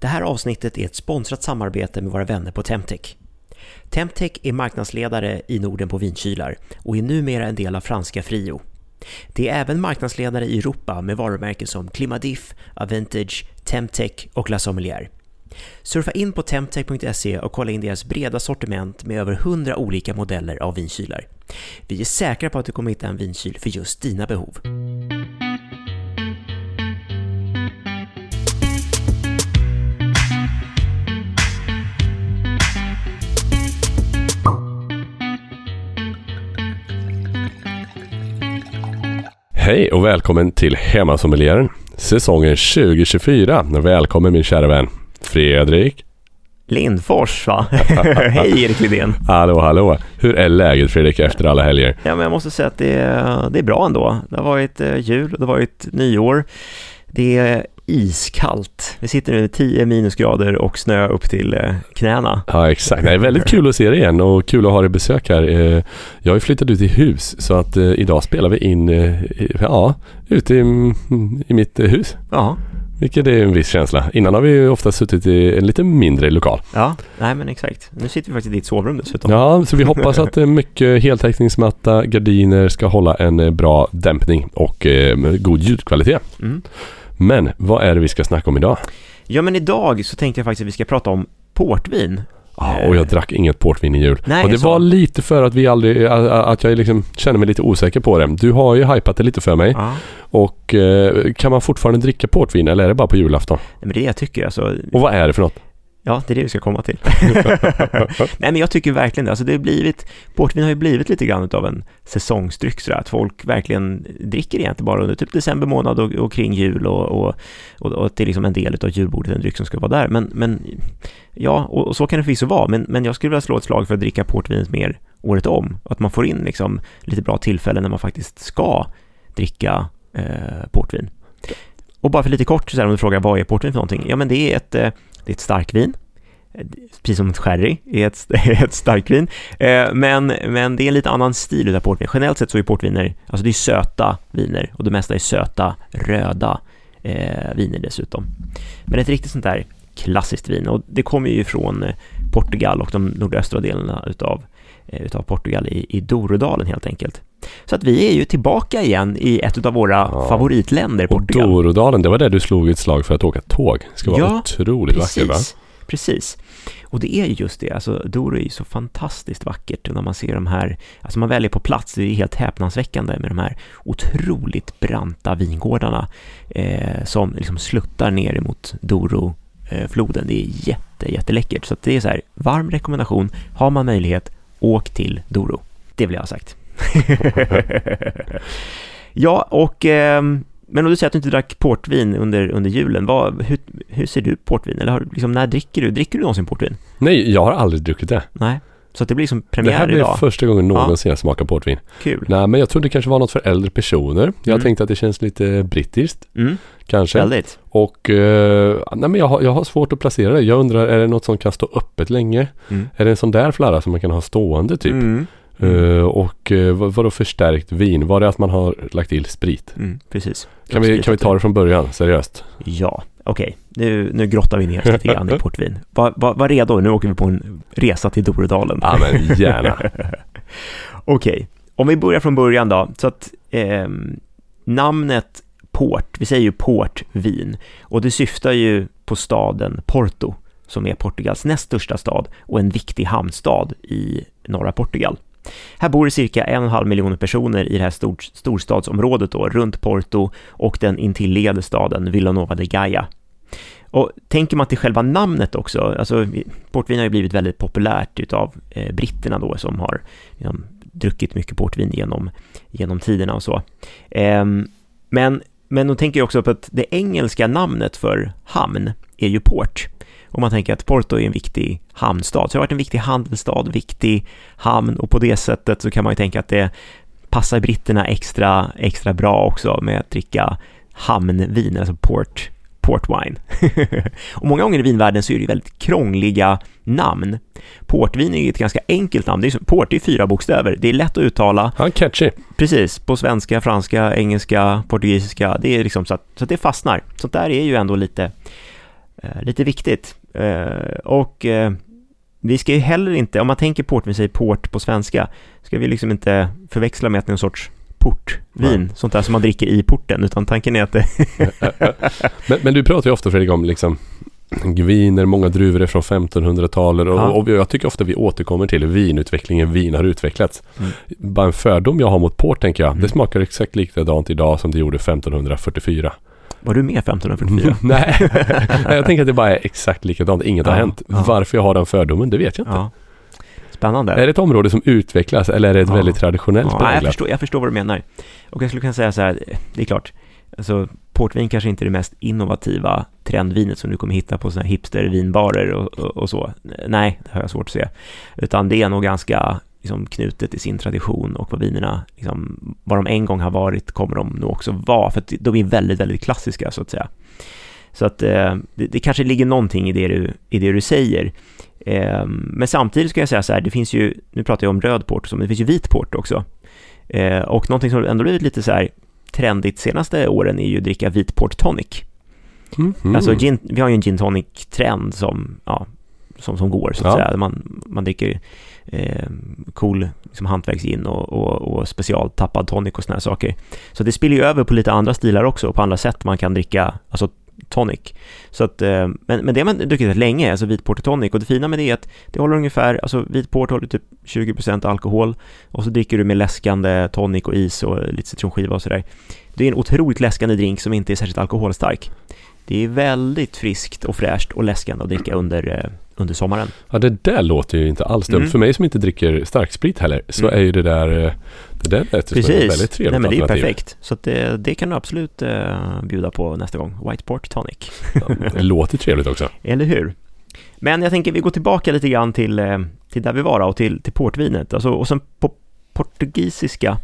Det här avsnittet är ett sponsrat samarbete med våra vänner på Temtech. Temtech är marknadsledare i Norden på vinkylar och är numera en del av franska Frio. Det är även marknadsledare i Europa med varumärken som Klimadiff, Aventage, Temtech och La Sommelier. Surfa in på temtech.se och kolla in deras breda sortiment med över 100 olika modeller av vinkylar. Vi är säkra på att du kommer hitta en vinkyl för just dina behov. Hej och välkommen till Hemmasommelieren säsongen 2024. Välkommen min kära vän Fredrik. Lindfors va? Hej Erik Lidén. Hallå hallå. Hur är läget Fredrik efter alla helger? Ja men jag måste säga att det är, det är bra ändå. Det har varit eh, jul, det har varit nyår. Det är iskallt. Vi sitter nu 10 minusgrader och snö upp till eh, knäna. Ja exakt, det är väldigt kul att se dig igen och kul att ha dig besök här. Eh, jag har ju flyttat ut i hus så att idag spelar vi in, ja, ute i, i mitt hus. Ja. Vilket är en viss känsla. Innan har vi ju ofta suttit i en lite mindre lokal. Ja, nej men exakt. Nu sitter vi faktiskt i ditt sovrum dessutom. Ja, så vi hoppas att mycket heltäckningsmatta, gardiner ska hålla en bra dämpning och eh, god ljudkvalitet. Mm. Men vad är det vi ska snacka om idag? Ja, men idag så tänkte jag faktiskt att vi ska prata om portvin. Ja, och jag drack inget portvin i jul. Nej, och det var lite för att vi aldrig, att jag liksom känner mig lite osäker på det. Du har ju hypat det lite för mig. Ja. Och eh, kan man fortfarande dricka portvin eller är det bara på julafton? Nej, men det är det jag tycker alltså. Och vad är det för något? Ja, det är det vi ska komma till. Nej, men jag tycker verkligen det. Alltså det har blivit, portvin har ju blivit lite grann av en säsongsdryck sådär, att folk verkligen dricker egentligen bara under typ december månad och, och kring jul och, och, och, och att det är liksom en del av julbordet, en dryck som ska vara där. Men, men ja, och, och så kan det förvisso vara, men, men jag skulle vilja slå ett slag för att dricka portvin mer året om. Att man får in liksom lite bra tillfällen när man faktiskt ska dricka eh, portvin. Och bara för lite kort, så här, om du frågar vad är portvin för någonting? Ja, men det är ett eh, det är ett starkvin, precis som ett sherry är ett, ett starkvin, eh, men, men det är en lite annan stil av portvin. Generellt sett så är portviner, alltså det är söta viner och det mesta är söta, röda eh, viner dessutom. Men ett riktigt sånt där klassiskt vin och det kommer ju från eh, Portugal och de nordöstra delarna utav, eh, utav Portugal i, i Dorodalen helt enkelt. Så att vi är ju tillbaka igen i ett av våra ja. favoritländer, Portugal. Och Dorodalen, det var där du slog ett slag för att åka tåg. Det ska vara ja, otroligt precis, vackert va? Precis. Och det är ju just det, alltså Doro är ju så fantastiskt vackert när man ser de här, alltså man väljer på plats, det är helt häpnadsväckande med de här otroligt branta vingårdarna eh, som liksom sluttar ner emot Doro eh. Det är jätte, jätteläckert. Så det är så här, varm rekommendation. Har man möjlighet, åk till Doro. Det vill jag ha sagt. ja, och eh, men om du säger att du inte drack portvin under, under julen, vad, hur, hur ser du portvin? Eller har, liksom, när dricker du? Dricker du någonsin portvin? Nej, jag har aldrig druckit det. Nej, så det blir som premiär idag. Det här blir första gången någonsin ja. jag smakar portvin. Kul. Nej, men jag trodde det kanske var något för äldre personer. Jag mm. tänkte att det känns lite brittiskt. Mm. Kanske. Väldigt. Och, eh, nej men jag har, jag har svårt att placera det. Jag undrar, är det något som kan stå öppet länge? Mm. Är det en sån där flarra som man kan ha stående typ? Mm. Uh, och uh, vad, vadå förstärkt vin? Var det att man har lagt till sprit? Mm, precis. Kan vi, kan vi ta det från början, seriöst? Ja, okej. Okay. Nu, nu grottar vi ner lite grann i portvin. Var, var, var, redo, nu åker vi på en resa till Dorodalen. Ja, men gärna. okej, okay. om vi börjar från början då. Så att eh, namnet port, vi säger ju portvin, och det syftar ju på staden Porto, som är Portugals näst största stad och en viktig hamnstad i norra Portugal. Här bor cirka en och en halv miljoner personer i det här stor, storstadsområdet då, runt Porto och den intilliggande staden Villanova de Gaia. Och tänker man till själva namnet också, alltså portvin har ju blivit väldigt populärt utav eh, britterna då som har liksom, druckit mycket portvin genom, genom tiderna och så. Eh, men, men då tänker jag också på att det engelska namnet för hamn är ju port. Och man tänker att Porto är en viktig hamnstad, så det har varit en viktig handelsstad, viktig hamn och på det sättet så kan man ju tänka att det passar britterna extra, extra bra också med att dricka hamnvin, alltså port, portwine. och många gånger i vinvärlden så är det väldigt krångliga namn. Portvin är ju ett ganska enkelt namn, det är, port är fyra bokstäver, det är lätt att uttala. Ja, catchy. Precis, på svenska, franska, engelska, portugisiska, det är liksom så att, så att det fastnar. Sånt där är ju ändå lite lite viktigt. och vi ska ju heller inte, om man tänker port, vi säger port på svenska, ska vi liksom inte förväxla med att det är en sorts portvin, Nej. sånt där som man dricker i porten, utan tanken är att det... men, men, du pratar ju ofta Fredrik om liksom viner, många druvor är från 1500-talet och, ja. och, jag tycker ofta vi återkommer till vinutvecklingen, vin har utvecklats. Mm. Bara en fördom jag har mot port tänker jag, mm. det smakar exakt likadant idag som det gjorde 1544. Var du med 1544? Nej, jag tänker att det bara är exakt likadant, inget ja, har hänt. Ja. Varför jag har den fördomen, det vet jag inte. Ja. Spännande. Är det ett område som utvecklas eller är det ett väldigt traditionellt ja, jag förstår, jag förstår vad du menar. Och jag skulle kunna säga så här, det är klart, alltså portvin kanske inte är det mest innovativa trendvinet som du kommer hitta på sådana hipstervinbarer och, och, och, så. Nej, det har jag svårt att se. Utan det är nog ganska liksom, knutet i sin tradition och vad vinerna, liksom, vad de en gång har varit, kommer de nog också vara, för att de är väldigt, väldigt klassiska så att säga. Så att eh, det, det, kanske ligger någonting i det du, i det du säger. Eh, men samtidigt ska jag säga så här, det finns ju, nu pratar jag om röd port, men det finns ju vit port också. Eh, och någonting som ändå blivit lite så här trendigt senaste åren är ju att dricka vit port tonic. Mm. Mm. Alltså gin, vi har ju en gin tonic-trend som, ja, som, som går så att ja. säga. Man, man dricker eh, cool liksom hantverksgin och, och, och specialtappad tonic och sådana här saker. Så det spiller ju över på lite andra stilar också, på andra sätt man kan dricka, alltså tonic. Så att, eh, men, men det har man druckit rätt länge, alltså vit port tonic. Och det fina med det är att det håller ungefär, alltså vit port håller typ 20% alkohol och så dricker du med läskande tonic och is och lite citronskiva och sådär. Det är en otroligt läskande drink som inte är särskilt alkoholstark. Det är väldigt friskt och fräscht och läskande att dricka under, eh, under sommaren. Ja, det där låter ju inte alls dumt. Mm. För mig som inte dricker starksprit heller så mm. är ju det där eh, det där lät Precis. som ett väldigt trevligt Nej, men det är alternativ. perfekt. Så det, det, kan du absolut uh, bjuda på nästa gång. White Port Tonic. ja, det låter trevligt också. Eller hur? Men jag tänker vi går tillbaka lite grann till, till där vi var och till, till portvinet. Alltså, och sen på portugisiska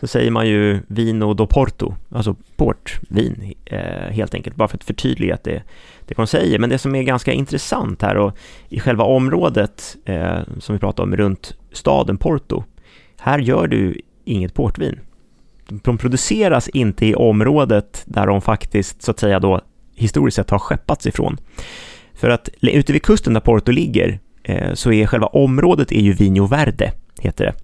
så säger man ju vino do porto, alltså portvin eh, helt enkelt, bara för att förtydliga att det, det hon säger. Men det som är ganska intressant här och i själva området eh, som vi pratade om runt staden Porto, här gör du inget portvin. De produceras inte i området där de faktiskt, så att säga då, historiskt sett har skeppats ifrån. För att ute vid kusten där Porto ligger, eh, så är själva området är ju Vinho Verde, heter det.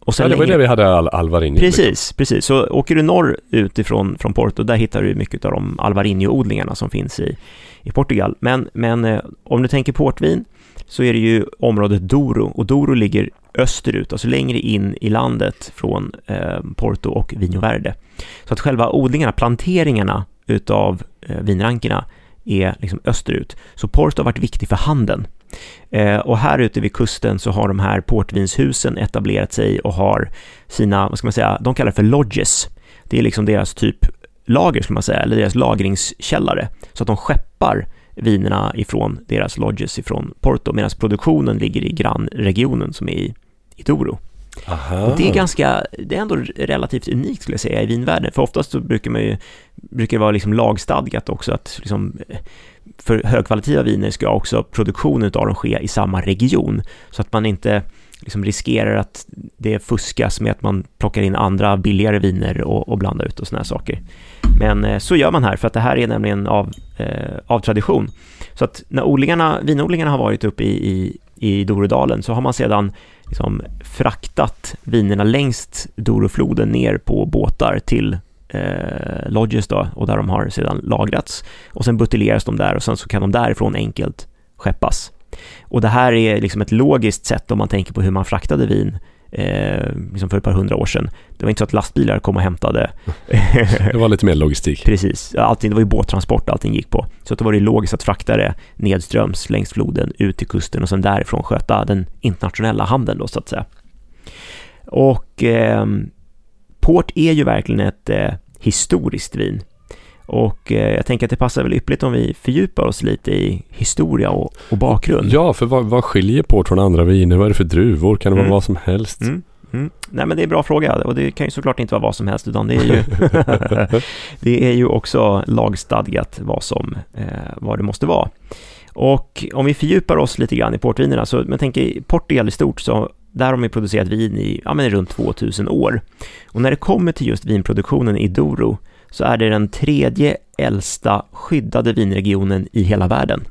Och sen ja, det var längre... det vi hade Al Alvarinho. Precis, liksom. precis. Så åker du norrut ifrån från Porto, där hittar du mycket av de Alvarinho-odlingarna som finns i, i Portugal. Men, men eh, om du tänker portvin så är det ju området Douro och Douro ligger österut, alltså längre in i landet från eh, Porto och Vinho Verde. Så att själva odlingarna, planteringarna utav eh, vinrankerna är liksom österut. Så Porto har varit viktig för handeln. Eh, och här ute vid kusten så har de här portvinshusen etablerat sig och har sina, vad ska man säga, de kallar det för lodges. Det är liksom deras typ lager, skulle man säga, eller deras lagringskällare. Så att de skeppar vinerna ifrån deras lodges ifrån Porto, medan produktionen ligger i grannregionen som är i, i Douro. Och det är ganska, det är ändå relativt unikt skulle jag säga i vinvärlden, för oftast så brukar man ju, brukar det vara liksom lagstadgat också att liksom för högkvalitativa viner ska också produktionen av dem ske i samma region, så att man inte liksom riskerar att det fuskas med att man plockar in andra billigare viner och, och blandar ut och sådana saker. Men eh, så gör man här, för att det här är nämligen av, eh, av tradition. Så att när odlingarna, vinodlingarna har varit uppe i, i, i Dorodalen så har man sedan liksom fraktat vinerna längst Dorofloden ner på båtar till eh, lodges då, och där de har sedan lagrats. Och sen buteljeras de där och sen så kan de därifrån enkelt skeppas. Och det här är liksom ett logiskt sätt om man tänker på hur man fraktade vin eh, liksom för ett par hundra år sedan. Det var inte så att lastbilar kom och hämtade. det var lite mer logistik. Precis, allting, det var ju båttransport allting gick på. Så att då var det logiskt att frakta det nedströms längs floden ut till kusten och sen därifrån sköta den internationella handeln då så att säga. Och eh, Port är ju verkligen ett eh, historiskt vin. Och eh, jag tänker att det passar väl ypperligt om vi fördjupar oss lite i historia och, och bakgrund. Ja, för vad, vad skiljer port från andra viner? Vad är det för druvor? Kan det vara mm. vad som helst? Mm. Mm. Nej men det är en bra fråga och det kan ju såklart inte vara vad som helst utan det är ju Det är ju också lagstadgat vad som eh, vad det måste vara. Och om vi fördjupar oss lite grann i portvinerna så man tänker Portugal i stort så där har man producerat vin i ja, men runt 2000 år. Och när det kommer till just vinproduktionen i Douro så är det den tredje äldsta skyddade vinregionen i hela världen.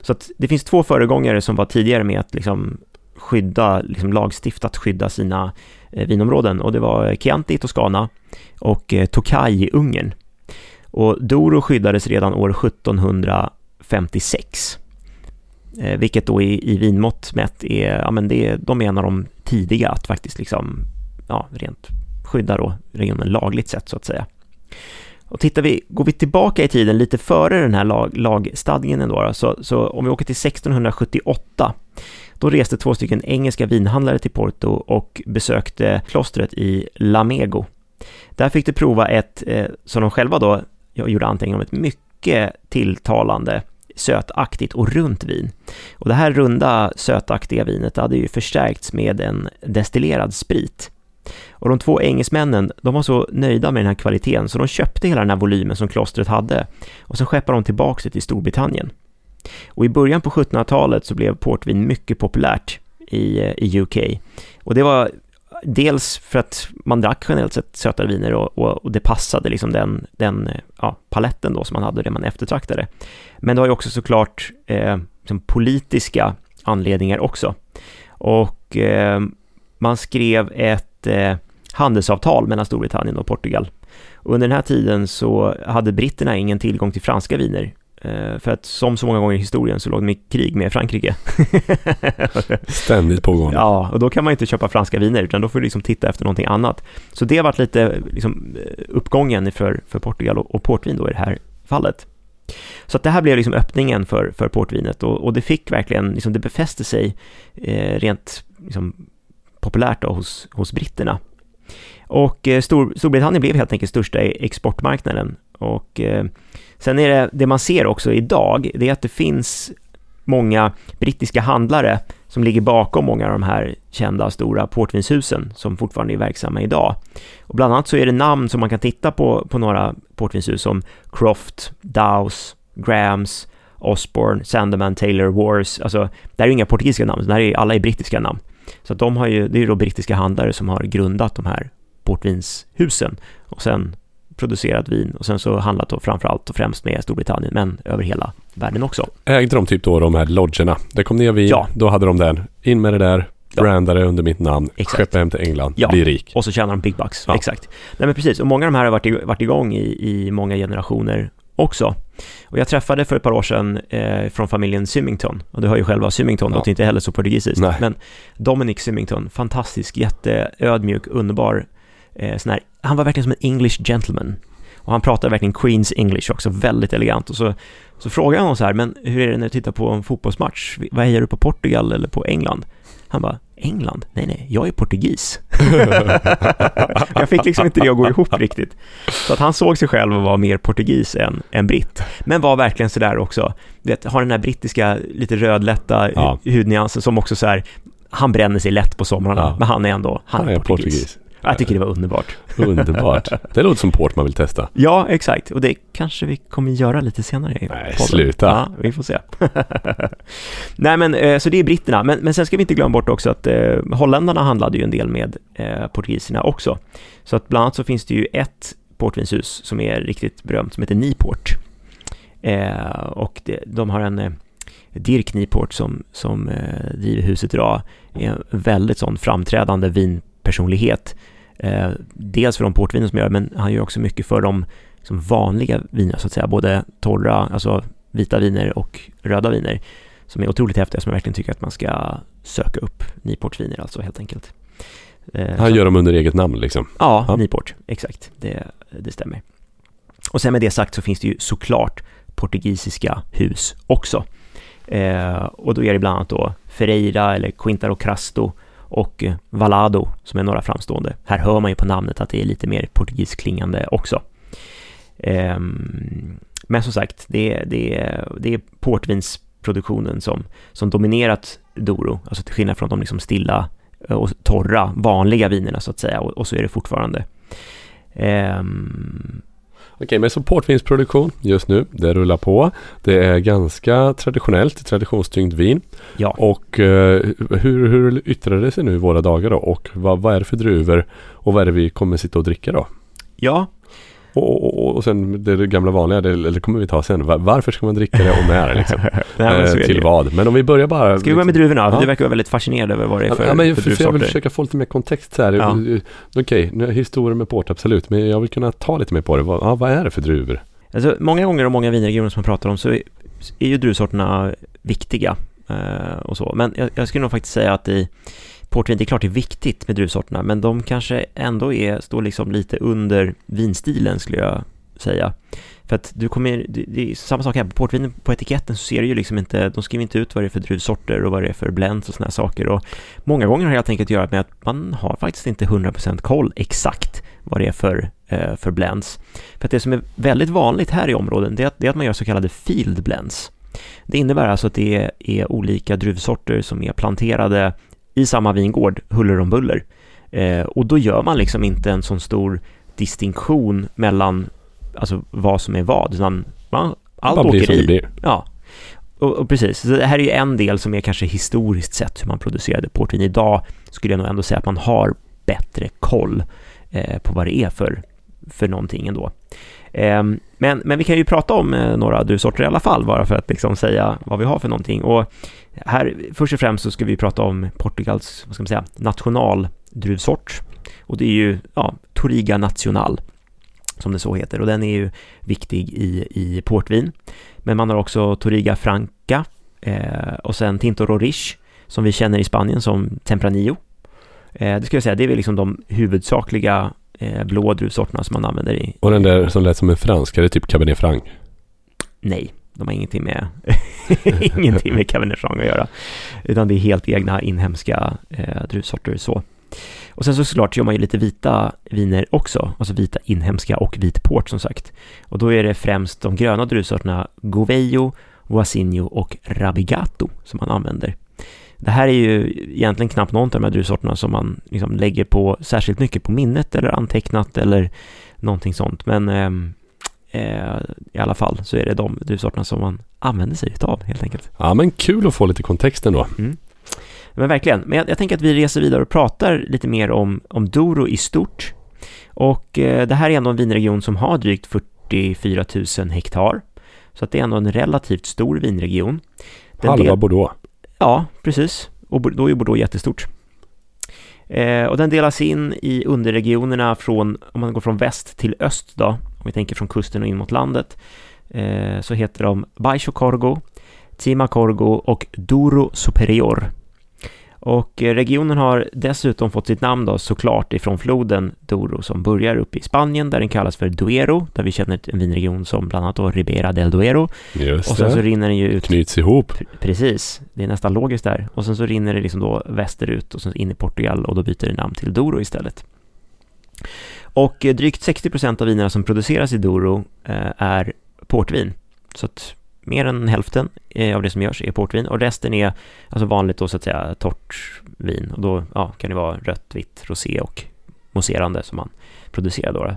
Så att det finns två föregångare som var tidigare med att liksom skydda, liksom lagstiftat skydda sina eh, vinområden och det var Chianti i Toscana och eh, Tokaj i Ungern. Och Douro skyddades redan år 1756. Eh, vilket då i, i vinmått mätt är, ja men det, de är en av de tidiga att faktiskt liksom, ja, rent skydda då regionen lagligt sett så att säga. Och tittar vi, går vi tillbaka i tiden lite före den här lag, ändå då, så, så om vi åker till 1678, då reste två stycken engelska vinhandlare till Porto och besökte klostret i Lamego. Där fick de prova ett, eh, som de själva då gjorde anteckning om, ett mycket tilltalande sötaktigt och runt vin. Och det här runda sötaktiga vinet hade ju förstärkts med en destillerad sprit. Och de två engelsmännen, de var så nöjda med den här kvaliteten så de köpte hela den här volymen som klostret hade och sen skeppade de tillbaka det till Storbritannien. Och i början på 1700-talet så blev portvin mycket populärt i, eh, i UK. Och det var dels för att man drack generellt sett sötare viner och, och, och det passade liksom den, den ja, paletten då som man hade, det man eftertraktade. Men det har ju också såklart eh, liksom politiska anledningar också. Och eh, man skrev ett eh, handelsavtal mellan Storbritannien och Portugal. Och under den här tiden så hade britterna ingen tillgång till franska viner för att som så många gånger i historien så låg de i krig med Frankrike. Ständigt pågående. Ja, och då kan man inte köpa franska viner utan då får du liksom titta efter någonting annat. Så det har varit lite liksom, eh, uppgången för, för Portugal och, och portvin då i det här fallet. Så att det här blev liksom öppningen för, för portvinet och, och det fick verkligen, liksom det befäste sig eh, rent liksom, populärt då hos, hos britterna. Och eh, Stor, Storbritannien blev helt enkelt största exportmarknaden och eh, Sen är det, det man ser också idag, det är att det finns många brittiska handlare som ligger bakom många av de här kända stora portvinshusen som fortfarande är verksamma idag. Och bland annat så är det namn som man kan titta på på några portvinshus som Croft, Dow's, Grahams, Osborne, Sandeman, Taylor, Wars. Alltså, det här är ju inga portugisiska namn, det här är alla är brittiska namn. Så att de har ju, det är ju då brittiska handlare som har grundat de här portvinshusen och sen producerat vin och sen så handlat då framförallt och främst med Storbritannien men över hela världen också. Ägde de typ då de här lodgerna? Det kom ner vin, ja. då hade de den. In med det där, ja. brandade under mitt namn, Exakt. skeppa hem till England, ja. bli rik. och så tjänar de big bucks. Ja. Exakt. Nej men precis, och många av de här har varit, varit igång i, i många generationer också. Och jag träffade för ett par år sedan eh, från familjen Symington, och du har ju själva Symington, ja. låter inte heller så portugisiskt, Nej. men Dominic Symington, fantastisk, jätteödmjuk, underbar eh, sån här, han var verkligen som en English gentleman. Och han pratade verkligen Queens English också, väldigt elegant. Och så, så frågade han honom så här, men hur är det när du tittar på en fotbollsmatch? Vad hejar du på Portugal eller på England? Han bara, England? Nej, nej, jag är portugis. jag fick liksom inte det att gå ihop riktigt. Så att han såg sig själv och var mer portugis än, än britt. Men var verkligen sådär också, vet, har den här brittiska, lite rödlätta ja. hudnyansen som också så här, han bränner sig lätt på somrarna, ja. men han är ändå, han, han är portugis. portugis. Jag tycker det var underbart. Underbart. Det låter som port man vill testa. Ja, exakt. Och det kanske vi kommer göra lite senare i Nej, podden. sluta. Ja, vi får se. Nej, men eh, så det är britterna. Men, men sen ska vi inte glömma bort också att eh, holländarna handlade ju en del med eh, portugiserna också. Så att bland annat så finns det ju ett portvinshus som är riktigt berömt som heter Niport. Eh, och det, de har en eh, Dirk Niport som, som eh, driver huset idag. Är en väldigt sån framträdande vin personlighet. Eh, dels för de portviner som gör, men han gör också mycket för de liksom vanliga vinerna så att säga, både torra, alltså vita viner och röda viner som är otroligt häftiga som jag verkligen tycker att man ska söka upp Niportviner alltså helt enkelt. Eh, han gör dem under eget namn liksom? Ja, ja. Niport, exakt, det, det stämmer. Och sen med det sagt så finns det ju såklart portugisiska hus också. Eh, och då är det bland annat då Ferreira eller Quintaro Crasto och eh, Valado som är några framstående. Här hör man ju på namnet att det är lite mer portugisklingande också. Ehm, men som sagt, det, det, det är portvinsproduktionen som, som dominerat Doro, alltså till skillnad från de liksom stilla och torra, vanliga vinerna så att säga, och, och så är det fortfarande. Um, Okej, men så portvinsproduktion just nu, det rullar på. Det är ganska traditionellt, traditionstyngt vin. Ja. Och eh, hur, hur yttrar det sig nu i våra dagar då? Och vad, vad är det för druvor? Och vad är det vi kommer sitta och dricka då? Ja, Och, och, och sen det, gamla vanliga, det, det kommer vi ta sen. Varför ska man dricka det och när liksom? Eh, till vad? Men om vi börjar bara... Ska vi börja med druvorna? Ja. Du verkar vara väldigt fascinerad över vad det är för, ja, men för, för Jag vill försöka få lite mer kontext så här. Ja. Okej, okay, historia med port, absolut. Men jag vill kunna ta lite mer på det. Vad, ja, vad är det för druvor? Alltså, många gånger och många vinregioner som man pratar om så är, är ju druvsorterna viktiga. Eh, och så. Men jag, jag skulle nog faktiskt säga att i portvin, det är klart det är viktigt med druvsorterna, men de kanske ändå är, står liksom lite under vinstilen skulle jag säga. För att du kommer, det är samma sak här, på portvinen på etiketten så ser du ju liksom inte, de skriver inte ut vad det är för druvsorter och vad det är för blends och sådana saker och många gånger har det helt enkelt att göra med att man har faktiskt inte 100% koll exakt vad det är för, eh, för blends. För att det som är väldigt vanligt här i områden, det är, att, det är att man gör så kallade field blends. Det innebär alltså att det är olika druvsorter som är planterade i samma vingård, huller om buller. Eh, och då gör man liksom inte en sån stor distinktion mellan alltså vad som är vad, utan man, allt åker i. Ja, och, och, precis. Så det här är ju en del som är kanske historiskt sett hur man producerade portvin. Idag skulle jag nog ändå säga att man har bättre koll eh, på vad det är för, för någonting ändå. Ehm, men, men vi kan ju prata om eh, några druvsorter i alla fall, bara för att liksom säga vad vi har för någonting. Och här, först och främst så ska vi prata om Portugals, vad ska man säga, nationaldruvsort. Och det är ju, ja, Toriga Nacional, som det så heter. Och den är ju viktig i, i portvin. Men man har också Toriga Franca eh, och sen Tinto Rorish, som vi känner i Spanien som Tempranillo. Eh, det ska jag säga, det är väl liksom de huvudsakliga eh, blå druvsorterna som man använder i. Och den där som lät som en fransk, är det typ Cabernet Franc? Nej, de har ingenting med, ingenting med Cabernet Franc att göra. Utan det är helt egna inhemska eh, druvsorter så. Och sen så såklart gör man ju lite vita viner också, alltså vita inhemska och vit port som sagt. Och då är det främst de gröna druvsorterna Govejo, Voisinho och Rabigato som man använder. Det här är ju egentligen knappt någon av de här druvsorterna som man liksom lägger på särskilt mycket på minnet eller antecknat eller någonting sånt. Men eh, eh, i alla fall så är det de druvsorterna som man använder sig utav helt enkelt. Ja men kul att få lite kontext ändå. Mm. Men verkligen, men jag, jag, tänker att vi reser vidare och pratar lite mer om, om Doro i stort. Och eh, det här är ändå en vinregion som har drygt 44 000 hektar. Så att det är ändå en relativt stor vinregion. Den Halva del... Bordeaux. Ja, precis. Och då är Bordeaux jättestort. Eh, och den delas in i underregionerna från, om man går från väst till öst då, om vi tänker från kusten och in mot landet, eh, så heter de Baixo Corgo, Tima Corgo och Duro Superior. Och eh, regionen har dessutom fått sitt namn då såklart ifrån floden Douro som börjar uppe i Spanien där den kallas för Duero, där vi känner en vinregion som bland annat då Ribera del Duero. Just och sen det. så rinner den ju ut. Knyts ihop. Precis, det är nästan logiskt där. Och sen så rinner det liksom då västerut och sen in i Portugal och då byter det namn till Douro istället. Och eh, drygt 60 procent av vinerna som produceras i Douro eh, är portvin. Så att mer än hälften eh, av det som görs är portvin och resten är alltså vanligt då så att säga torrt vin och då ja, kan det vara rött, vitt, rosé och mousserande som man producerar då.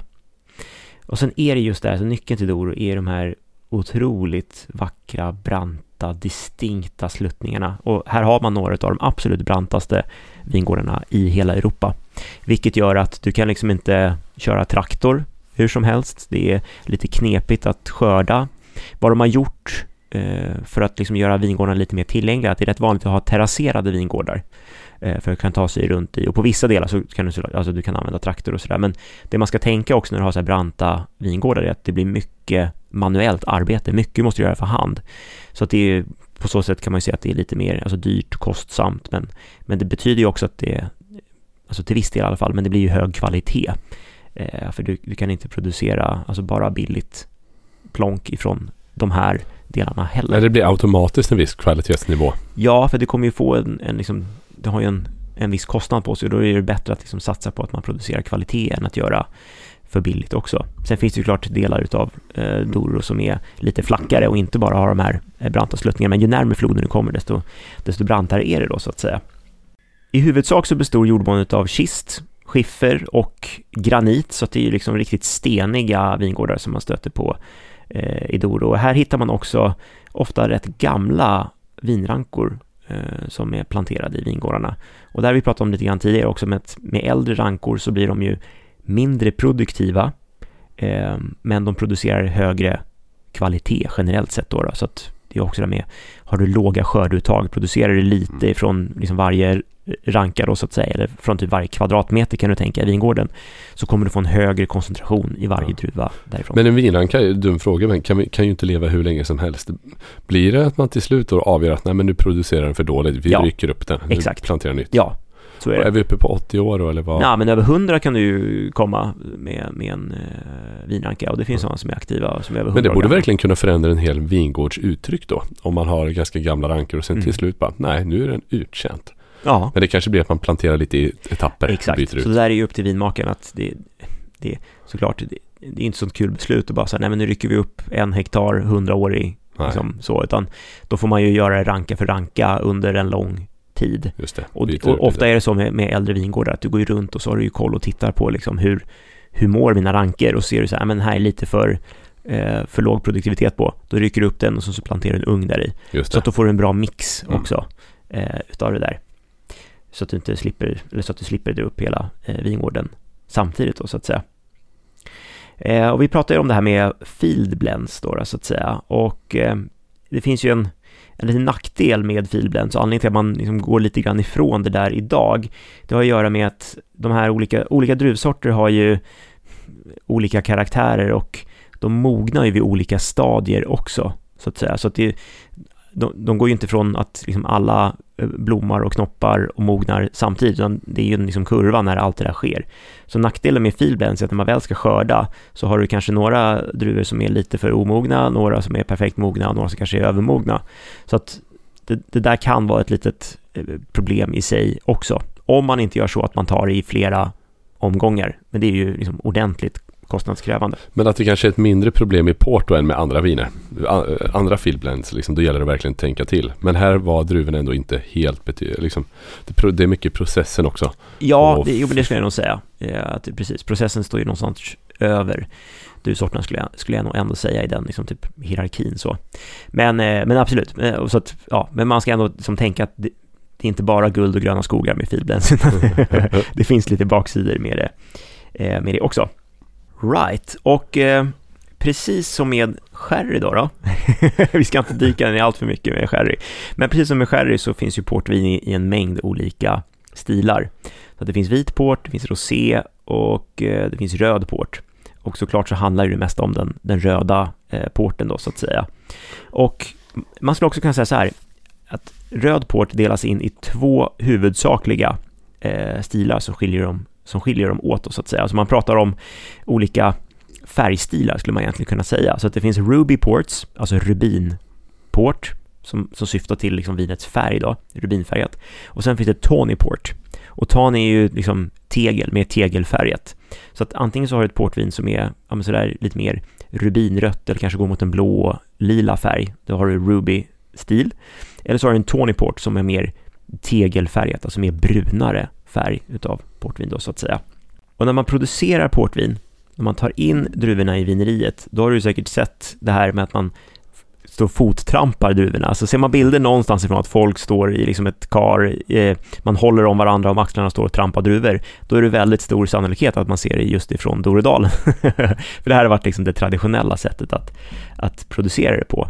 Och sen är det just det här, så nyckeln till Doro är de här otroligt vackra, branta, distinkta sluttningarna. Och här har man några av de absolut brantaste vingårdarna i hela Europa. Vilket gör att du kan liksom inte köra traktor hur som helst. Det är lite knepigt att skörda vad de har gjort eh, för att liksom göra vingårdarna lite mer tillgängliga, att det är rätt vanligt att ha terrasserade vingårdar eh, för att kunna ta sig runt i, och på vissa delar så kan du, alltså du kan använda traktor och sådär, men det man ska tänka också när du har så här branta vingårdar är att det blir mycket manuellt arbete, mycket måste du göra för hand. Så att det är, på så sätt kan man ju säga att det är lite mer alltså dyrt, kostsamt, men, men det betyder ju också att det, alltså till viss del i alla fall, men det blir ju hög kvalitet. Eh, för du, du, kan inte producera alltså bara billigt plonk ifrån de här delarna heller. Nej, det blir automatiskt en viss kvalitetsnivå. Ja, för det kommer ju få en, en liksom, det har ju en, en viss kostnad på sig och då är det bättre att liksom satsa på att man producerar kvalitet än att göra för billigt också. Sen finns det ju klart delar utav eh, Doro som är lite flackare och inte bara har de här eh, branta sluttningarna, men ju närmare floden du kommer desto, desto brantare är det då så att säga. I huvudsak så består jordmånet av kist, skiffer och granit, så att det är ju liksom riktigt steniga vingårdar som man stöter på eh, i Doro. Och här hittar man också ofta rätt gamla vinrankor eh, som är planterade i vingårdarna. Och där vi pratade om lite grann tidigare också med, med äldre rankor så blir de ju mindre produktiva Eh, men de producerar högre kvalitet generellt sett då, då så att det är också det med, har du låga skördeuttag, producerar du lite mm. från liksom varje ranka då så att säga, eller från typ varje kvadratmeter kan du tänka i vingården, så kommer du få en högre koncentration i varje ja. druva därifrån. Men en vinranka, dum fråga, men kan, vi, kan ju inte leva hur länge som helst. Blir det att man till slut då avgör att nej men nu producerar den för dåligt, vi ja. rycker upp den, nu Exakt. planterar nytt. Ja, så är, det. är vi uppe på 80 år då eller vad? Nej, men över 100 kan du ju komma med, med en eh, vinranka och det finns mm. sådana som är aktiva som är över 100 Men det borde verkligen kunna förändra en hel vingårds uttryck då. Om man har ganska gamla rankor och sen mm. till slut bara, nej nu är den uttjänt. Ja. Men det kanske blir att man planterar lite i etapper. Exakt, så det där är ju upp till vinmakaren att det, det såklart, det, det är inte sånt kul beslut att bara säga, nej men nu rycker vi upp en hektar hundraårig Liksom så, utan då får man ju göra ranka för ranka under en lång tid. Just det, och, och ofta är det så med, med äldre vingårdar att du går ju runt och så har du ju koll och tittar på liksom hur, hur mår mina ranker och ser du så här, men här är lite för eh, för låg produktivitet på, då rycker du upp den och så, planterar du en ugn där i. Så att då får du en bra mix mm. också eh, utav det där. Så att du inte slipper, eller så att du slipper dra upp hela eh, vingården samtidigt då så att säga. Eh, och vi pratade ju om det här med field blends då, då så att säga och eh, det finns ju en en liten nackdel med Field Blends, och anledningen till att man liksom går lite grann ifrån det där idag, det har att göra med att de här olika, olika druvsorter har ju olika karaktärer och de mognar ju vid olika stadier också, så att säga. Så att det, de, de går ju inte från att liksom alla Eh, blommar och knoppar och mognar samtidigt, utan det är ju en liksom kurva när allt det där sker. Så nackdelen med filblends är att när man väl ska skörda så har du kanske några druvor som är lite för omogna, några som är perfekt mogna, och några som kanske är övermogna. Så att det, det där kan vara ett litet eh, problem i sig också, om man inte gör så att man tar i flera omgångar. Men det är ju liksom ordentligt kostnadskrävande. Men att det kanske är ett mindre problem i Porto än med andra viner. Andra fieldblends, liksom, då gäller det verkligen att tänka till. Men här var druvorna ändå inte helt betydande. Liksom, det, det, är mycket processen också. Ja, och... det, jo, det skulle jag nog säga. Ja, att, precis, processen står ju någonstans över druvsorterna skulle jag, skulle jag nog ändå säga i den liksom, typ, hierarkin så. Men, eh, men absolut, eh, så att, ja, men man ska ändå liksom, tänka att det, det är inte bara guld och gröna skogar med fieldblends, det finns lite baksidor med det, eh, med det också. Right, och eh, precis som med sherry då, då. vi ska inte dyka ner allt för mycket med sherry, men precis som med sherry så finns ju portvin i, en mängd olika stilar. Så det finns vit port, det finns rosé och eh, det finns röd port. Och såklart så handlar det mest om den, den röda eh, porten då så att säga. Och man skulle också kunna säga så här, att röd port delas in i två huvudsakliga eh, stilar som skiljer dem som skiljer dem åt då, så att säga. Alltså man pratar om olika färgstilar skulle man egentligen kunna säga. Så att det finns Ruby Ports, alltså rubinport, som, som syftar till liksom vinets färg då, rubinfärgat. Och sen finns det Tawny Port. Och Tawny är ju liksom tegel, mer tegelfärgat. Så att antingen så har du ett portvin som är ja, men sådär lite mer rubinrött eller kanske går mot en blå lila färg. Då har du Ruby-stil. Eller så har du en Tawny Port som är mer tegelfärgat, alltså mer brunare färg utav portvin då så att säga. Och när man producerar portvin, när man tar in druvorna i vineriet, då har du säkert sett det här med att man står och fottrampar druvorna. Alltså ser man bilder någonstans ifrån att folk står i liksom ett kar, eh, man håller om varandra och axlarna står och trampar druvor, då är det väldigt stor sannolikhet att man ser det just ifrån Doredalen. För det här har varit liksom det traditionella sättet att, att producera det på.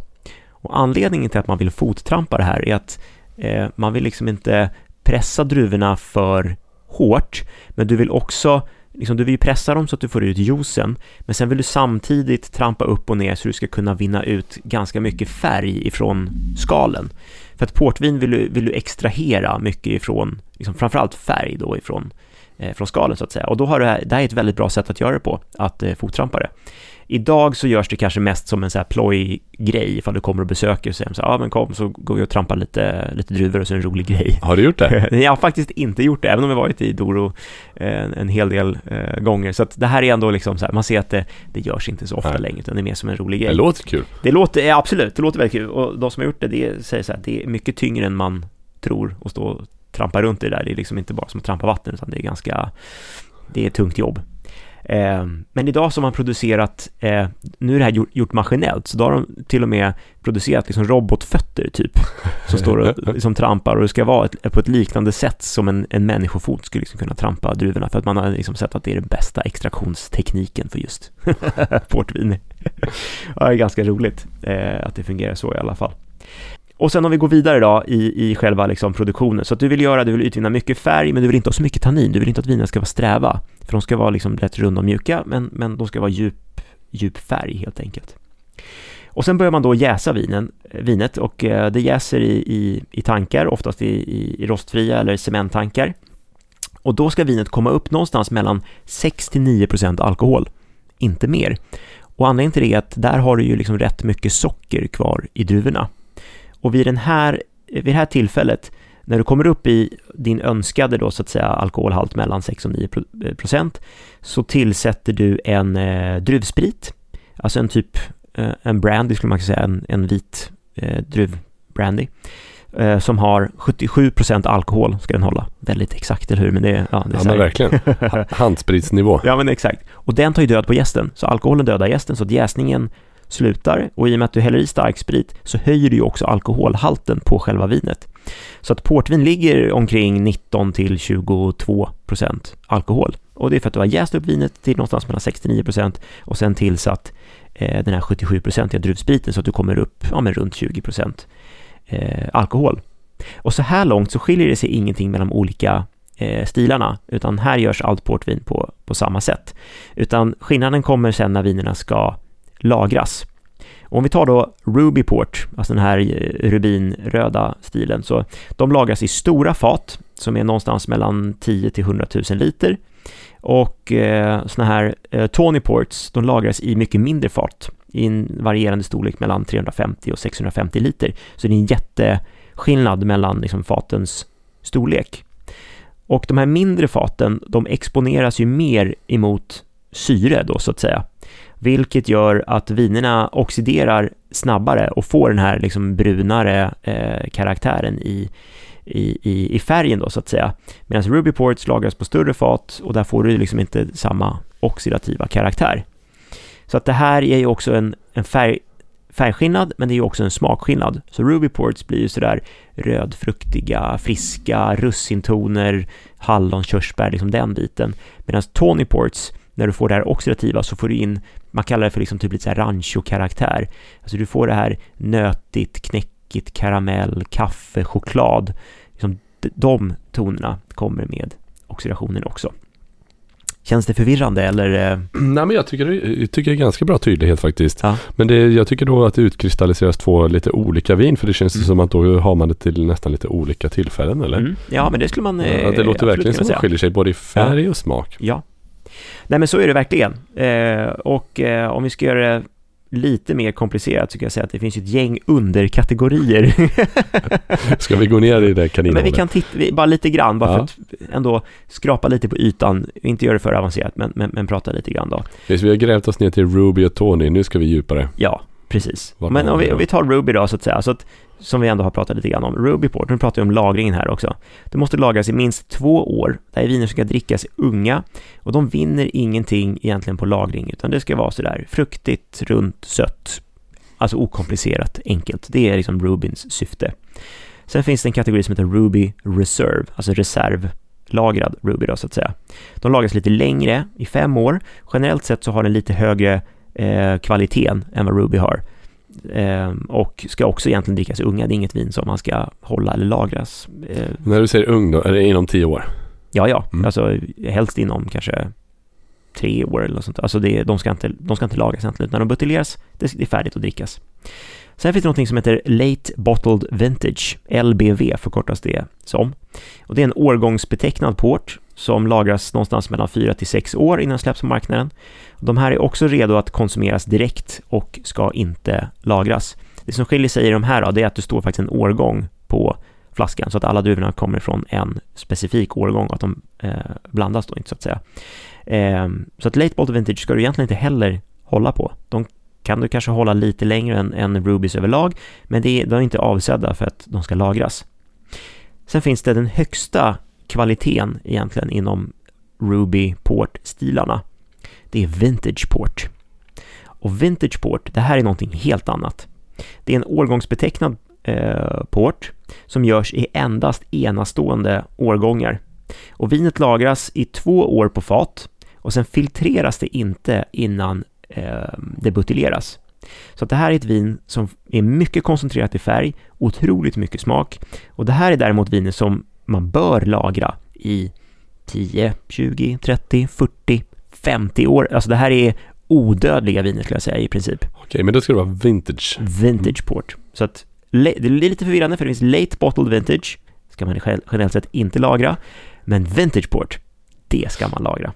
Och anledningen till att man vill fottrampa det här är att eh, man vill liksom inte pressa druvorna för hårt, men du vill också Liksom, du vill ju pressa dem så att du får ut juicen, men sen vill du samtidigt trampa upp och ner så du ska kunna vinna ut ganska mycket färg ifrån skalen. För att portvin vill du, vill du extrahera mycket ifrån, liksom framförallt färg då ifrån eh, från skalen så att säga. Och då har du, det här är ett väldigt bra sätt att göra det på, att eh, fottrampa det. Idag så görs det kanske mest som en så här ploj-grej ifall du kommer och besöker och säger så ja men kom så går vi och trampar lite, lite druvor och så är det en rolig grej. Har du gjort det? jag har faktiskt inte gjort det, även om jag varit i Doro en, eh, en hel del eh, gånger. Så att det här är ändå liksom så här, man ser att det, det görs inte så ofta Nej. längre, utan det är mer som en rolig grej. Det låter kul. Det låter, ja, absolut, det låter väldigt kul. Och de som har gjort det, det säger så här, det är mycket tyngre än man tror att stå och trampa runt i det där. Det är liksom inte bara som att trampa vatten, utan det är ganska, det är ett tungt jobb. Eh, men idag så har man producerat, eh, nu är det här gjort, gjort, maskinellt, så då har de till och med producerat liksom robotfötter typ, som står och liksom trampar och det ska vara ett, på ett liknande sätt som en, en människofot skulle liksom kunna trampa druvorna, för att man har liksom sett att det är den bästa extraktionstekniken för just portvin. ja, det är ganska roligt eh, att det fungerar så i alla fall. Och sen om vi går vidare då i, i själva liksom produktionen, så att du vill göra, du vill utvinna mycket färg, men du vill inte ha så mycket tannin, du vill inte att vinerna ska vara sträva, för de ska vara liksom rätt runda och mjuka, men, men de ska vara djup, djup färg helt enkelt. Och sen börjar man då jäsa vinen, eh, vinet och eh, det jäser i, i, i tankar, oftast i, i, i rostfria eller cementtankar. Och då ska vinet komma upp någonstans mellan 6-9% alkohol, inte mer. Och anledningen till det är att där har du ju liksom rätt mycket socker kvar i druvorna. Och vid, den här, vid det här tillfället, när du kommer upp i din önskade då så att säga alkoholhalt mellan 6 och 9 procent, så tillsätter du en eh, druvsprit, alltså en typ, eh, en brandy skulle man kunna säga, en, en vit eh, druvbrandy, eh, som har 77 procent alkohol ska den hålla. Väldigt exakt, eller hur? Men det, ja, det är ja men verkligen. Handspritsnivå. ja, men exakt. Och den tar ju död på gästen, så alkoholen dödar gästen, så att jäsningen slutar och i och med att du häller i stark sprit så höjer du ju också alkoholhalten på själva vinet. Så att portvin ligger omkring 19 till 22 procent alkohol och det är för att du har jäst upp vinet till någonstans mellan 69 procent och sen tillsatt eh, den här 77-procentiga druvspriten så att du kommer upp ja, men runt 20 procent eh, alkohol. Och så här långt så skiljer det sig ingenting mellan de olika eh, stilarna, utan här görs allt portvin på, på samma sätt. Utan skillnaden kommer sen när vinerna ska lagras. Och om vi tar då Ruby Port, alltså den här eh, rubinröda stilen, så de lagras i stora fat som är någonstans mellan 10 till 100 000 liter. Och eh, såna här eh, Tony Ports, de lagras i mycket mindre fat, i en varierande storlek mellan 350 och 650 liter. Så det är en jätteskillnad mellan liksom, fatens storlek. Och de här mindre faten, de exponeras ju mer emot syre då så att säga vilket gör att vinerna oxiderar snabbare och får den här liksom brunare eh, karaktären i, i, i, färgen då så att säga. Medan Ruby Ports lagras på större fat och där får du liksom inte samma oxidativa karaktär. Så att det här är ju också en, en färg, färgskillnad, men det är ju också en smakskillnad. Så Ruby Ports blir ju sådär rödfruktiga, friska, russintoner, hallon, körsbär, liksom den biten. Medan Tony Ports när du får det här oxidativa så får du in, man kallar det för liksom typ lite så rancho-karaktär. Alltså du får det här nötigt, knäckigt, karamell, kaffe, choklad. Liksom de tonerna kommer med oxidationen också. Känns det förvirrande eller? Eh? Nej men jag tycker, det, jag tycker det är ganska bra tydlighet faktiskt. Ja. Men det, jag tycker då att det utkristalliseras två lite olika vin för det känns mm. som att då har man det till nästan lite olika tillfällen eller? Mm. Ja men det skulle man ja, Det låter verkligen som att det skiljer sig både i färg ja. och smak. Ja, Nej men så är det verkligen. Eh, och eh, om vi ska göra det lite mer komplicerat så kan jag säga att det finns ett gäng underkategorier. Ska vi gå ner i det kaninhålet? Men vi kan titta, bara lite grann, bara ja. för att ändå skrapa lite på ytan, inte göra det för avancerat, men, men, men prata lite grann då. Just, vi har grävt oss ner till Ruby och Tony, nu ska vi djupare. Ja, precis. Vart men om vi, om vi, tar Ruby då så att säga, så att som vi ändå har pratat lite grann om, Rubyport, nu pratar vi om lagringen här också. Det måste lagras i minst två år. Det här är viner som ska drickas unga och de vinner ingenting egentligen på lagring, utan det ska vara sådär fruktigt, runt, sött, alltså okomplicerat, enkelt. Det är liksom Rubins syfte. Sen finns det en kategori som heter Ruby Reserve, alltså reservlagrad Ruby då så att säga. De lagras lite längre, i fem år. Generellt sett så har den lite högre eh, kvaliteten än vad Ruby har. Eh, och ska också egentligen drickas unga. Det är inget vin som man ska hålla eller lagras. Eh, När du säger ung då, är det inom tio år? Ja, ja. Mm. Alltså helst inom kanske tre år eller något sånt. Alltså det, de, ska inte, de ska inte lagras egentligen, utan när de buteljeras, det, det är färdigt att drickas. Sen finns det något som heter Late Bottled Vintage, LBV förkortas det som. Och det är en årgångsbetecknad port som lagras någonstans mellan 4 till 6 år innan släpps på marknaden. De här är också redo att konsumeras direkt och ska inte lagras. Det som skiljer sig i de här då, det är att det står faktiskt en årgång på flaskan så att alla druvorna kommer från en specifik årgång och att de eh, blandas då inte så att säga. Eh, så att Late Bolt Vintage ska du egentligen inte heller hålla på. De kan du kanske hålla lite längre än, än Rubies överlag, men det är, de är inte avsedda för att de ska lagras. Sen finns det den högsta kvaliteten egentligen inom Ruby Port-stilarna. det är vintage port. Och vintage port, det här är någonting helt annat. Det är en årgångsbetecknad eh, port som görs i endast enastående årgångar. Och vinet lagras i två år på fat och sen filtreras det inte innan eh, det buteljeras. Så att det här är ett vin som är mycket koncentrerat i färg, otroligt mycket smak och det här är däremot viner som man bör lagra i 10, 20, 30, 40, 50 år. Alltså det här är odödliga viner skulle jag säga i princip. Okej, men då ska det vara vintage. Vintage port. Så att det är lite förvirrande för det finns late bottled vintage, ska man generellt sett inte lagra, men vintage port, det ska man lagra.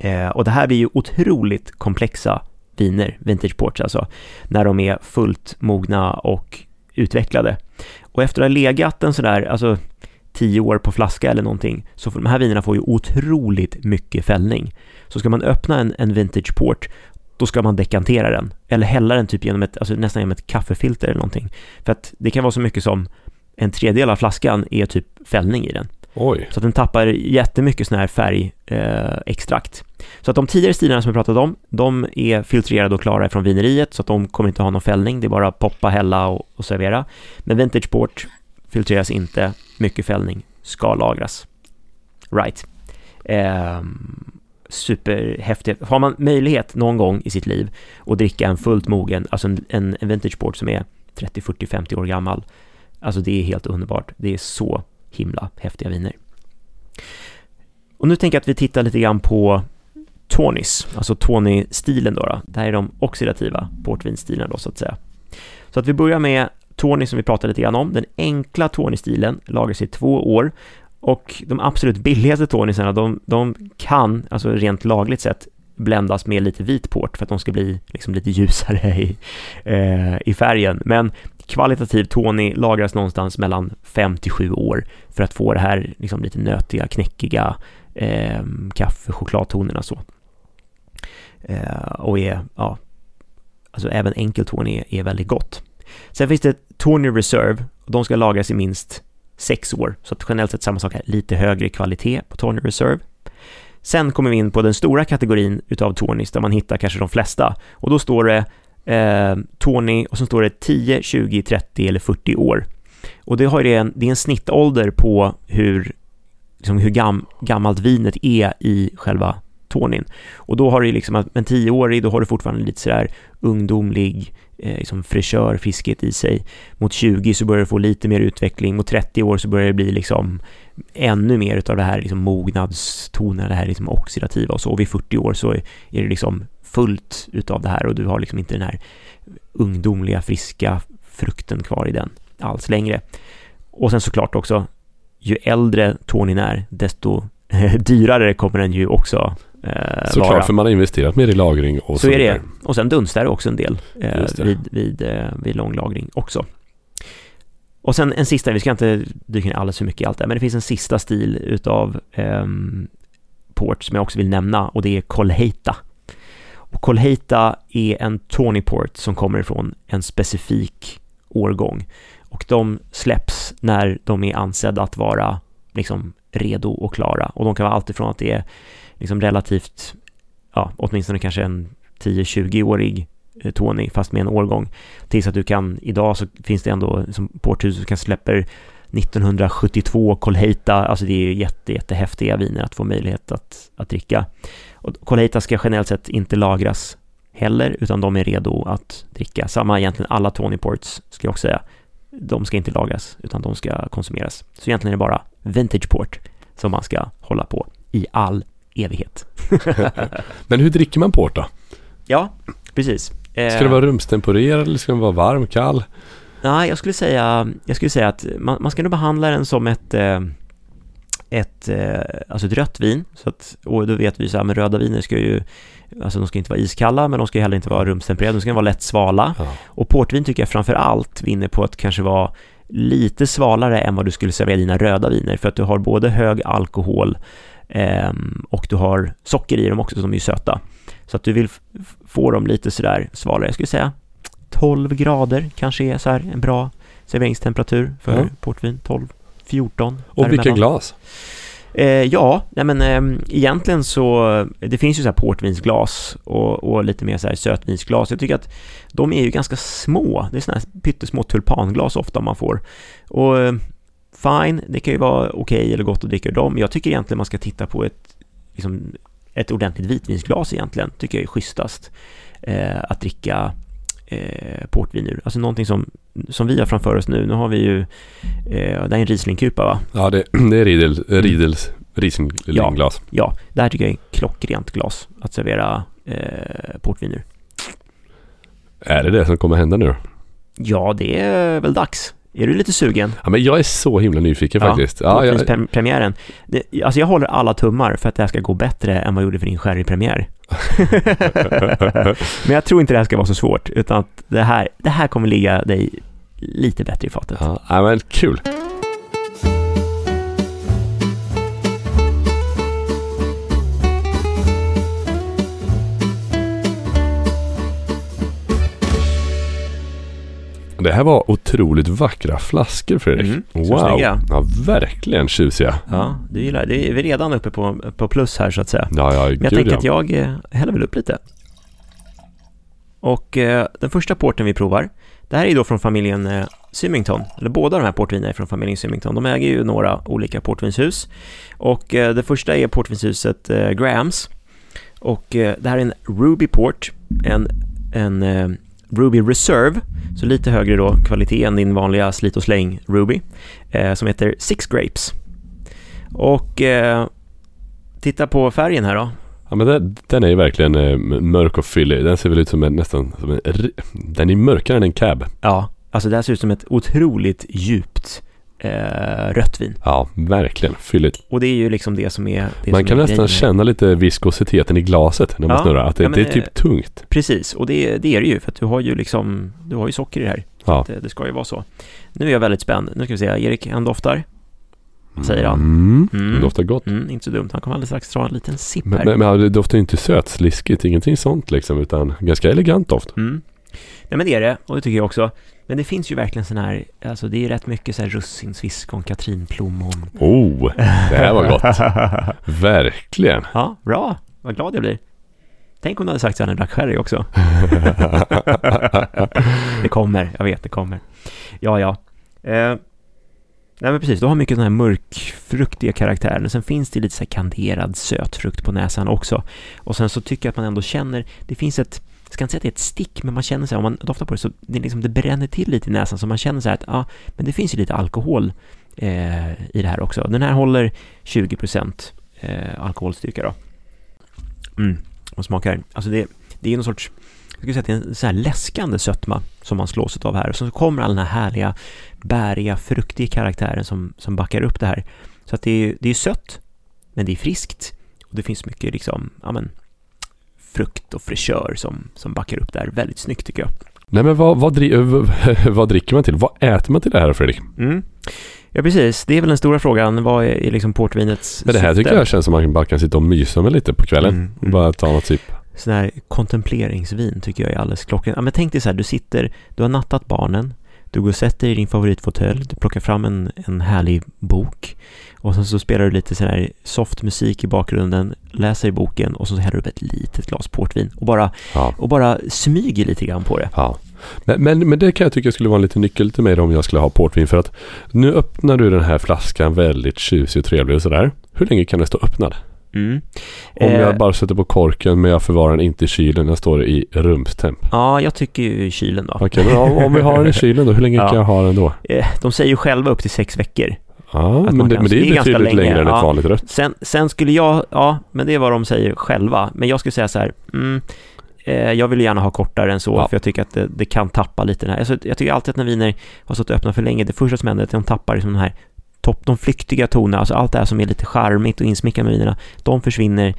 Eh, och det här blir ju otroligt komplexa viner, vintage ports alltså, när de är fullt mogna och utvecklade. Och efter att ha legat en sådär, alltså tio år på flaska eller någonting, så för de här vinerna får ju otroligt mycket fällning. Så ska man öppna en, en vintage port, då ska man dekantera den, eller hälla den typ genom ett, alltså nästan genom ett kaffefilter eller någonting. För att det kan vara så mycket som en tredjedel av flaskan är typ fällning i den. Oj. Så att den tappar jättemycket sån här färgextrakt. Eh, så att de tidigare stilarna som jag pratat om, de är filtrerade och klara från vineriet, så att de kommer inte ha någon fällning, det är bara poppa, hälla och, och servera. Men Vintage Port filtreras inte, mycket fällning, ska lagras. Right. Eh, superhäftigt. Har man möjlighet någon gång i sitt liv att dricka en fullt mogen, alltså en, en, en Vintage som är 30, 40, 50 år gammal, alltså det är helt underbart. Det är så himla häftiga viner. Och nu tänker jag att vi tittar lite grann på Tonys, alltså Tony-stilen då, då. Det här är de oxidativa portvinstilen då så att säga. Så att vi börjar med Tony som vi pratade lite grann om. Den enkla Tony-stilen lagras i två år och de absolut billigaste Tonysarna, de, de kan, alltså rent lagligt sett, bländas med lite vit port för att de ska bli liksom lite ljusare i, eh, i färgen. Men kvalitativ Tony lagras någonstans mellan 5 till 7 år för att få det här liksom lite nötiga, knäckiga eh, kaffe, chokladtonerna så. Eh, och är, ja, alltså även enkel Tony är, är väldigt gott. Sen finns det Tony Reserve och de ska lagras i minst sex år, så att generellt sett samma sak här, lite högre kvalitet på Tony Reserve. Sen kommer vi in på den stora kategorin utav Tonys där man hittar kanske de flesta och då står det eh, Tony och så står det 10, 20, 30 eller 40 år. Och det, har en, det är en snittålder på hur, liksom hur gam, gammalt vinet är i själva Tonin. Och då har du liksom en tioårig, då har du fortfarande lite sådär ungdomlig, Eh, liksom frisörfisket i sig. Mot 20 så börjar du få lite mer utveckling, mot 30 år så börjar det bli liksom ännu mer utav det här liksom mognadstonerna, det här liksom oxidativa och så. Och vid 40 år så är det liksom fullt utav det här och du har liksom inte den här ungdomliga, friska frukten kvar i den alls längre. Och sen såklart också, ju äldre Tonin är, desto dyrare kommer den ju också eh, Såklart, vara. för man har investerat mer i lagring och så, så är det. Och sen dunstar det också en del eh, vid, vid, eh, vid lång lagring också. Och sen en sista, vi ska inte dyka ner alldeles för mycket i allt det men det finns en sista stil utav eh, port som jag också vill nämna och det är Colheita. Och Colheita är en Tawny Port som kommer ifrån en specifik årgång och de släpps när de är ansedda att vara liksom redo och klara och de kan vara alltifrån att det är liksom relativt, ja, åtminstone kanske en 10-20-årig eh, Tony fast med en årgång tills att du kan, idag så finns det ändå som porthus du kan släpper 1972 Colheita, alltså det är ju jätte, jättehäftiga viner att få möjlighet att, att dricka. Och Colheita ska generellt sett inte lagras heller, utan de är redo att dricka. Samma egentligen alla Tony Ports, ska jag också säga. De ska inte lagras, utan de ska konsumeras. Så egentligen är det bara Vintage Port som man ska hålla på i all evighet. Men hur dricker man port då? Ja, precis. Ska det vara eh, rumstempererad eller ska den vara varm, kall? Nej, jag skulle säga, jag skulle säga att man, man ska nog behandla den som ett, eh, ett, eh, alltså ett rött vin. Så att, och då vet vi så här, med röda viner ska ju, alltså de ska inte vara iskalla, men de ska heller inte vara rumstempererade, de ska vara lätt svala. Ja. Och portvin tycker jag framför allt vinner på att kanske vara lite svalare än vad du skulle servera dina röda viner, för att du har både hög alkohol eh, och du har socker i dem också, så de är söta. Så att du vill få dem lite sådär svalare, jag skulle säga 12 grader kanske är så här en bra serveringstemperatur för ja. portvin, 12, 14. Och vilka glas? Eh, ja, nej men eh, egentligen så, det finns ju så här portvinsglas och, och lite mer så här sötvinsglas. Jag tycker att de är ju ganska små. Det är sådana här pyttesmå tulpanglas ofta man får. Och eh, fine, det kan ju vara okej okay eller gott att dricka ur dem. Jag tycker egentligen man ska titta på ett, liksom, ett ordentligt vitvinsglas egentligen. Tycker jag är schysstast. Eh, att dricka eh, portvin ur. Alltså någonting som, som vi har framför oss nu. Nu har vi ju, eh, det är en Rieslingkupa va? Ja, det, det är Riedel, Riedels Rieslingglas. Ja, ja, det här tycker jag är klockrent glas att servera eh, portvin ur. Är det det som kommer hända nu då? Ja, det är väl dags. Är du lite sugen? Ja, men jag är så himla nyfiken ja, faktiskt. Ja, jag... premiären. alltså jag håller alla tummar för att det här ska gå bättre än vad jag gjorde för din sherrypremiär. men jag tror inte det här ska vara så svårt, utan att det här, det här kommer ligga dig lite bättre i fatet. Ja, men kul. Det här var otroligt vackra flaskor Fredrik. Mm, wow, snygga. ja verkligen tjusiga. Ja, du gillar det. Är vi redan uppe på, på plus här så att säga. Ja, ja, Men jag tänker ja. att jag eh, häller väl upp lite. Och eh, den första porten vi provar, det här är då från familjen eh, Symington, eller båda de här portvinerna är från familjen Symington. De äger ju några olika portvinshus. Och eh, det första är portvinshuset eh, Grahams. Och eh, det här är en Ruby Port, en, en eh, Ruby Reserve, så lite högre då kvalitet än din vanliga slit och släng Ruby, eh, som heter Six Grapes. Och eh, titta på färgen här då. Ja men det, den är ju verkligen eh, mörk och fyllig. Den ser väl ut som en nästan som en, Den är mörkare än en cab. Ja, alltså det här ser ut som ett otroligt djupt eh, rött vin. Ja, verkligen fylligt. Och det är ju liksom det som är det Man som kan är nästan grejen. känna lite viskositeten i glaset när man Ja, snurrar. Att det, ja, men, det är typ eh, tungt. Precis, och det, det är det ju för att du har ju liksom, du har ju socker i det här. Ja. Det, det ska ju vara så. Nu är jag väldigt spänd. Nu ska vi se, Erik, han doftar. Säger han? Mm, Mm. Det doftar gott. Mm, inte så dumt. Han kommer alldeles strax dra en liten sipp Men, här. men, men det doftar ju inte sött, sliskigt, ingenting sånt liksom. Utan ganska elegant doft. Mm. Nej men det är det, och det tycker jag också. Men det finns ju verkligen sån här, alltså det är rätt mycket så här russinsviskon, katrinplommon. Oh, det här var gott. Verkligen. ja, bra. Vad glad jag blir. Tänk om du hade sagt så här när du drack sherry också. det kommer, jag vet det kommer. Ja, ja. Eh, nej men precis, du har mycket den här mörkfruktiga karaktären. Sen finns det lite så här kanderad sötfrukt på näsan också. Och sen så tycker jag att man ändå känner, det finns ett jag ska inte säga att det är ett stick, men man känner så här, om man doftar på det så det, liksom, det bränner till lite i näsan, så man känner så här att ja, men det finns ju lite alkohol eh, i det här också. Den här håller 20% eh, alkoholstyrka då. Mm, och smakar, alltså det, det är någon sorts, jag skulle säga att det är en så här läskande sötma som man slås av här. Och så kommer all den här härliga, bäriga, fruktiga karaktären som, som backar upp det här. Så att det är, det är sött, men det är friskt. Och det finns mycket liksom, ja men, frukt och fräschör som, som backar upp det här väldigt snyggt tycker jag. Nej men vad, vad, dri vad dricker man till? Vad äter man till det här Fredrik? Mm. Ja precis, det är väl den stora frågan. Vad är, liksom portvinets Men det här syfte? tycker jag känns som man bara kan sitta och mysa med lite på kvällen. Mm, mm. Bara ta något sipp. Sån här kontempleringsvin tycker jag är alldeles klockrent. Ja men tänk dig så här, du sitter, du har nattat barnen, du går och sätter dig i din favoritfåtölj, du plockar fram en, en härlig bok och sen så spelar du lite sån här soft musik i bakgrunden, läser i boken och så häller du upp ett litet glas portvin och bara, Ja. och bara smyger lite grann på det. Ja. Men, men, men det kan jag tycka skulle vara en liten nyckel till mig om jag skulle ha portvin. För att nu öppnar du den här flaskan väldigt tjusig och trevlig och sådär. Hur länge kan den stå öppnad? Mm. Om Eh, jag bara sätter på korken men jag förvarar den inte i kylen. Den står i rumstemp. Ja, jag tycker ju kylen då. Okej, men om, om vi har den i kylen då? Hur länge Ja. kan jag ha den då? Eh, De säger ju själva upp till sex veckor. Ja, men det, men det är betydligt länge, längre än ja. ett vanligt rött. Sen, sen skulle jag, ja, men det är vad de säger själva. Men jag skulle säga så här, mm, eh, jag vill gärna ha kortare än så, Ja. för jag tycker att det, det kan tappa lite den här. Alltså, jag tycker alltid att när viner har stått öppna för länge, det första som händer är att de tappar liksom den här topp, de flyktiga tonerna, alltså allt det här som är lite charmigt och insmickrande med vinerna, de försvinner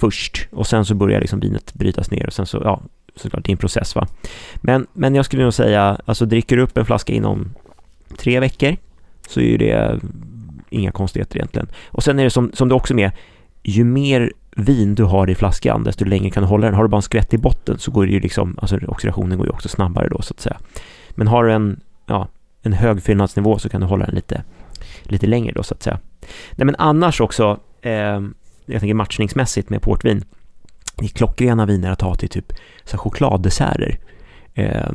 först och sen så börjar liksom vinet brytas ner och sen så, ja, såklart det är en process va. Men, men jag skulle nog säga, alltså dricker du upp en flaska inom tre veckor så är ju det inga konstigheter egentligen. Och sen är det som, som det också är med, ju mer vin du har i flaskan, desto längre kan du hålla den. Har du bara en skvätt i botten så går det ju liksom, alltså oxidationen går ju också snabbare då så att säga. Men har du en, ja, en hög fyllnadsnivå så kan du hålla den lite, lite längre då så att säga. Nej men annars också, eh, jag tänker matchningsmässigt med portvin, det är klockrena viner att ha till typ så chokladdesserter. Eh,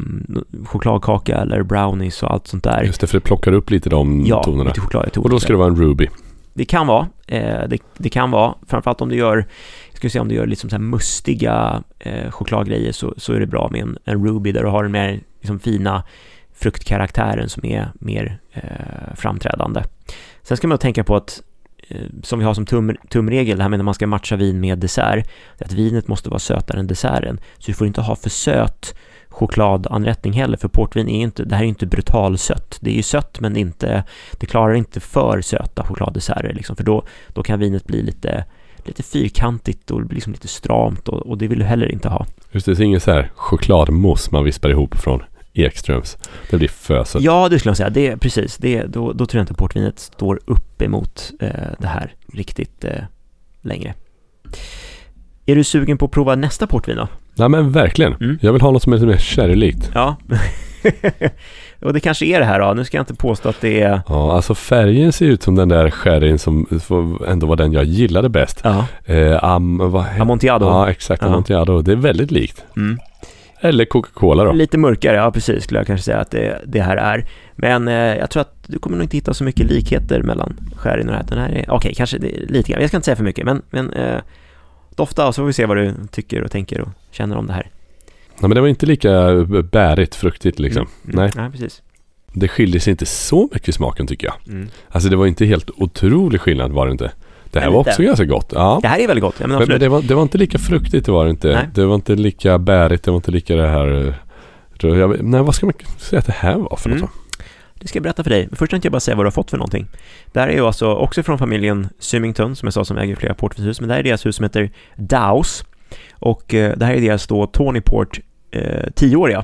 chokladkaka eller brownies och allt sånt där. Just det, för det plockar upp lite de ja, tonerna. Lite choklad, och då ska det vara en Ruby. Det kan vara, eh, det, det, kan vara, framförallt om du gör, jag ska säga om du gör liksom så här mustiga eh, chokladgrejer så, så är det bra med en, en Ruby där du har den mer liksom fina fruktkaraktären som är mer eh, framträdande. Sen ska man tänka på att eh, som vi har som tum, tumregel, det här med när man ska matcha vin med dessert, att vinet måste vara sötare än desserten. Så du får inte ha för söt chokladanrättning heller, för portvin är inte, det här är inte brutalsött. Det är ju sött, men inte, det klarar inte för söta chokladdesserter, liksom, för då, då kan vinet bli lite, lite fyrkantigt och liksom lite stramt och, och det vill du heller inte ha. Just det, det är ingen så här chokladmousse man vispar ihop från Ekströms. Det blir för sött. Ja, det skulle jag säga. Det, precis, det, då, då tror jag inte portvinet står upp emot eh, det här riktigt eh, längre. Är du sugen på att prova nästa portvin då? Ja men verkligen. Mm. Jag vill ha något som är lite mer sherrylikt. Ja. och det kanske är det här då. Nu ska jag inte påstå att det är... Ja, alltså färgen ser ut som den där sherryn som ändå var den jag gillade bäst. Ja. Eh, am, vad, Amontillado. Ja, exakt. Ja. Amontillado. Det är väldigt likt. Mm. Eller Coca-Cola då. Lite mörkare, ja precis skulle jag kanske säga att det, det här är. Men eh, jag tror att du kommer nog inte hitta så mycket likheter mellan sherryn och det här. Den här är, okej, okay, kanske det, lite grann. Jag ska inte säga för mycket, men, men eh, dofta och så får vi se vad du tycker och tänker och känner om det här. Ja, men det var inte lika bärigt, fruktigt liksom. Mm. Mm. Nej. Nej, precis. Det skiljer sig inte så mycket i smaken tycker jag. Mm. Alltså det var inte helt otrolig skillnad var det inte. Det här var också ganska gott. Ja. Det här är väldigt gott. men, men det, var, det var inte lika fruktigt det var det inte. Nej. Det var inte lika bärigt. Det var inte lika det här... Eh, jag, nej, vad ska man säga att det här var för mm. något? Det ska jag berätta för dig. Först tänkte jag bara säga vad du har fått för någonting. Det här är ju alltså också från familjen Symington, som jag sa, som äger flera portvinshus. Men det här är deras hus som heter Dows. Och eh, det här är deras då Tony Port eh, 10-åriga.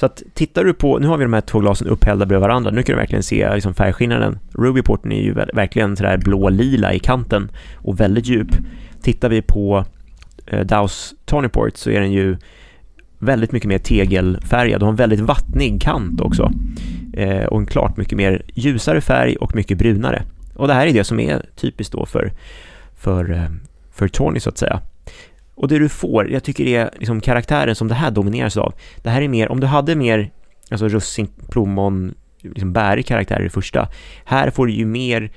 Så att tittar du på, nu har vi de här två glasen upphällda bredvid varandra, nu kan du verkligen se liksom färgskillnaden. Rubyporten är ju verkligen sådär blå-lila i kanten och väldigt djup. Tittar vi på eh, Dows Tonyport så är den ju väldigt mycket mer tegelfärgad och har en väldigt vattnig kant också. Eh, och en klart mycket mer ljusare färg och mycket brunare. Och det här är det som är typiskt då för, för, eh, för Tony så att säga. Och det du får, jag tycker det är liksom karaktären som det här domineras av. Det här är mer, om du hade mer alltså russin, plommon, liksom bärig karaktär i det första. Här får du ju mer,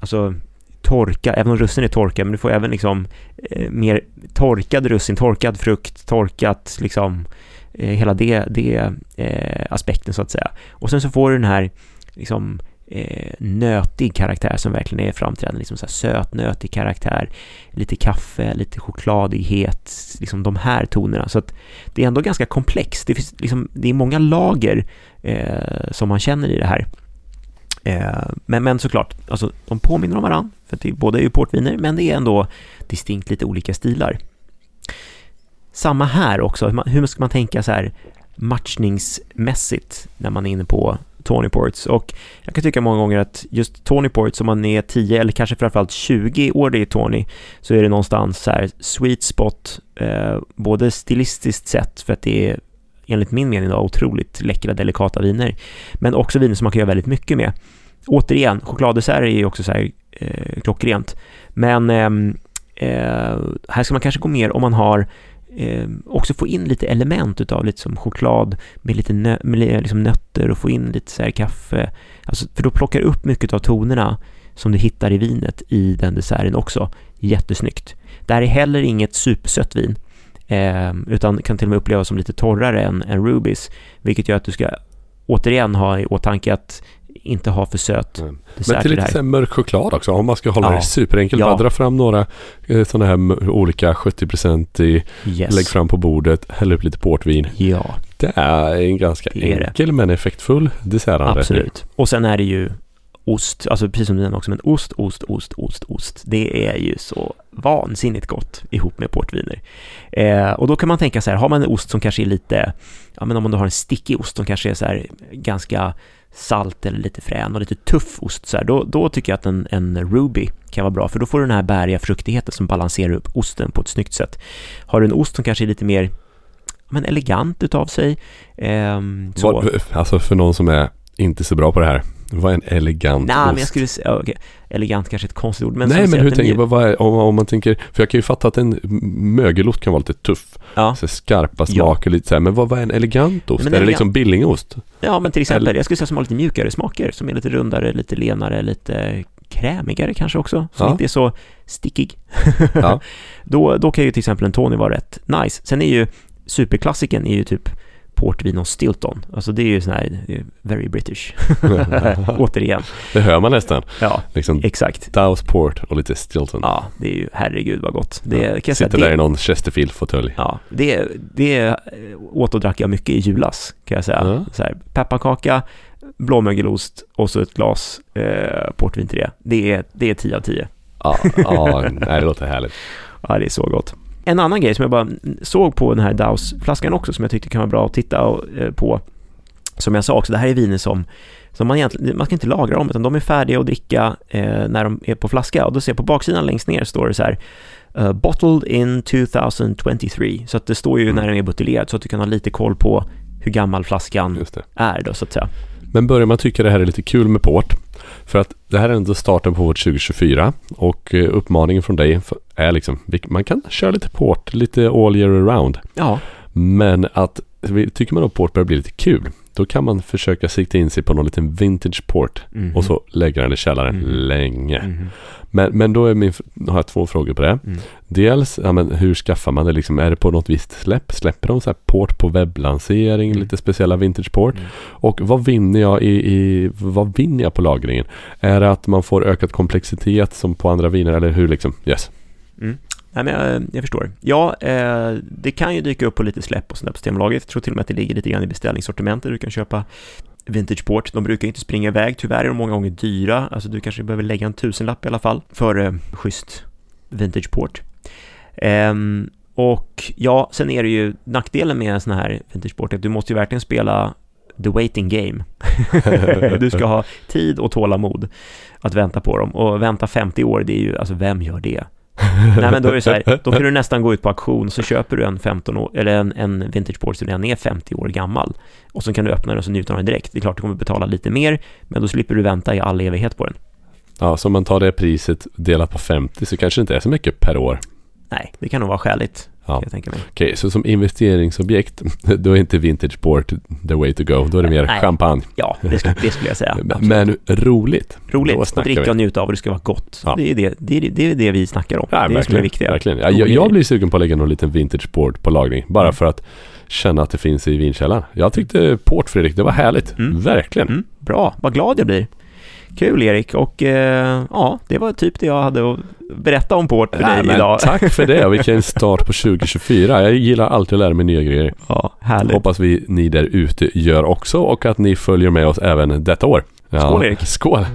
alltså torka, även om russin är torka, men du får även liksom eh, mer torkad russin, torkad frukt, torkat liksom eh, hela det, det eh, aspekten så att säga. Och sen så får du den här liksom eh, nötig karaktär som verkligen är framträdande, liksom så här sötnötig karaktär, lite kaffe, lite chokladighet, liksom de här tonerna. Så att det är ändå ganska komplext. Det, finns liksom, det är många lager eh, som man känner i det här. Eh, men, men såklart, alltså, de påminner om varandra, för det, båda är ju portviner, men det är ändå distinkt lite olika stilar. Samma här också, hur ska man tänka så här matchningsmässigt när man är inne på Tony Ports och jag kan tycka många gånger att just Tony Ports om man är 10 eller kanske framförallt 20 år i Tony så är det någonstans så här sweet spot eh, både stilistiskt sett för att det är enligt min mening då, otroligt läckra delikata viner men också viner som man kan göra väldigt mycket med. Återigen, chokladdesserter är ju också så här eh, klockrent men ehm, eh, här ska man kanske gå mer om man har eh, också få in lite element utav lite som choklad med lite nö med liksom nötter och få in lite så här kaffe. Alltså, för då plockar du upp mycket av tonerna som du hittar i vinet i den desserten också. Jättesnyggt. Det här är heller inget supersött vin eh, utan kan till och med upplevas som lite torrare än, än Rubys vilket gör att du ska återigen ha i åtanke att inte ha för söt mm. Men till lite mörk choklad också. Om man ska hålla ja. det superenkelt. Ja. Bara dra fram några eh, sådana här olika 70% i. Yes. Lägg fram på bordet. Häll upp lite portvin. Ja. Det är en ganska enkel det. men effektfull dessertanrättning. Absolut. Och sen är det ju ost, alltså precis som du nämnde också, men ost, ost, ost, ost, ost. Det är ju så vansinnigt gott ihop med portviner. Eh, och då kan man tänka så här, har man en ost som kanske är lite, ja men om man då har en stickig ost som kanske är så här ganska salt eller lite frän och lite tuff ost så här, då, då tycker jag att en, en Ruby kan vara bra för då får du den här bäriga fruktigheten som balanserar upp osten på ett snyggt sätt. Har du en ost som kanske är lite mer men elegant utav sig. Eh, så. Alltså för någon som är inte så bra på det här. Vad är en elegant Nej, ost? men jag skulle säga, okay. elegant kanske är ett konstigt ord. Men Nej, men hur tänker du? är, om, om man tänker, för jag kan ju fatta att en mögelost kan vara lite tuff. Ja. Så skarpa Ja. smaker lite så här, men vad, vad är en elegant ost? Men är det elegant- liksom billingost? ja, men till exempel, Eller- jag skulle säga som har lite mjukare smaker, som är lite rundare, lite lenare, lite krämigare kanske också, som Ja. inte är så stickig. Ja. då, då kan ju till exempel en Tony vara rätt nice. Sen är ju superklassiken är ju typ portvin och Stilton. Alltså det är ju sån här, är very British. Återigen. Det hör man nästan. Ja, Liksom exakt. Dow's Port och lite Stilton. Ja, det är ju, herregud vad gott. Det Ja. jag säga, Sitter där i det, någon Chesterfield-fåtölj. ja, det, det eh, åt och drack jag mycket i julas, kan jag säga. Ja. Så här, pepparkaka, blåmögelost och så ett glas eh, portvin till det. Det är, det är 10 av 10. Ja, ja nej, det låter härligt. Ja, det är så gott. En annan grej som jag bara såg på den här Daus-flaskan också, som jag tyckte kan vara bra att titta eh, på. Som jag sa också, det här är viner som, som man egentligen, man ska inte lagra dem, utan de är färdiga att dricka eh, när de är på flaska. Och då ser jag på baksidan längst ner står det så här, eh, bottled in 2023. Så att det står ju Mm. när den är buteljerad, så att du kan ha lite koll på hur gammal flaskan är då, så att säga. Men börjar man tycka det här är lite kul med port För att det här är ändå starten på vårt 2024 Och eh, uppmaningen från dig är liksom Man kan köra lite port, lite all year around. Ja, Men att Tycker man att port börjar bli lite kul Då kan man försöka sikta in sig på någon liten vintage port Mhm. Och så lägga den i källaren Mhm. länge Mhm. men, men då är min, har jag två frågor på det Mm. Dels, ja, men hur skaffar man det liksom? Är det på något visst släpp? Släpper de så här port på webblansering? Mm. Lite speciella vintage port? Mm. Och vad vinner jag i, i, vad vinner jag på lagringen? Är det att man får ökad komplexitet som på andra viner eller hur liksom? Yes. Nej, men jag, jag förstår. Ja, eh, det kan ju dyka upp på lite släpp och sånt där på Systembolaget. Jag tror till och med att det ligger lite grann i beställningssortimentet. Du kan köpa Vintage Port. De brukar inte springa iväg. Tyvärr är de många gånger dyra. Alltså du kanske behöver lägga en tusenlapp i alla fall för eh, schysst Vintage Port. Ehm, och ja, sen är det ju nackdelen med en sån här Vintage Port att du måste ju verkligen spela the waiting game. du ska ha tid och tålamod att vänta på dem. Och vänta 50 år, det är ju, alltså vem gör det? Nej men då är det så här, då kan du nästan gå ut på auktion så köper du en 15 år, eller en, en vintage board som redan är 50 år gammal och så kan du öppna den och så njuta av den direkt. Det är klart du kommer betala lite mer, men då slipper du vänta i all evighet på den. Ja, så om man tar det priset delat på 50 så kanske det inte är så mycket per år. Nej, det kan nog vara skäligt, Ja. Okej, så som investeringsobjekt då är inte vintage port the way to go. Då är det mer Nej. champagne. Ja, det, skulle- det skulle jag säga. Men roligt. Roligt att dricka vi. och njuta av och det ska vara gott. Ja. Det, är det, det, är, det är det vi snackar om. Ja, det är det som är viktigt. verkligen. Ja, jag, jag blir sugen på att lägga någon liten vintage port på lagring. Bara Mm. för att känna att det finns i vinkällaren. Jag tyckte port Fredrik, det var härligt. Mm. Verkligen. Mm, bra, vad glad jag blir. Kul Erik och eh, ja, det var typ det jag hade att berätta om Port för Nej, dig idag. Tack för det. Vilken start på 2024. Jag gillar alltid att lära mig nya grejer. Ja, härligt. Hoppas vi ni där ute gör också och att ni följer med oss även detta år. Ja. Skål, Erik. Skål!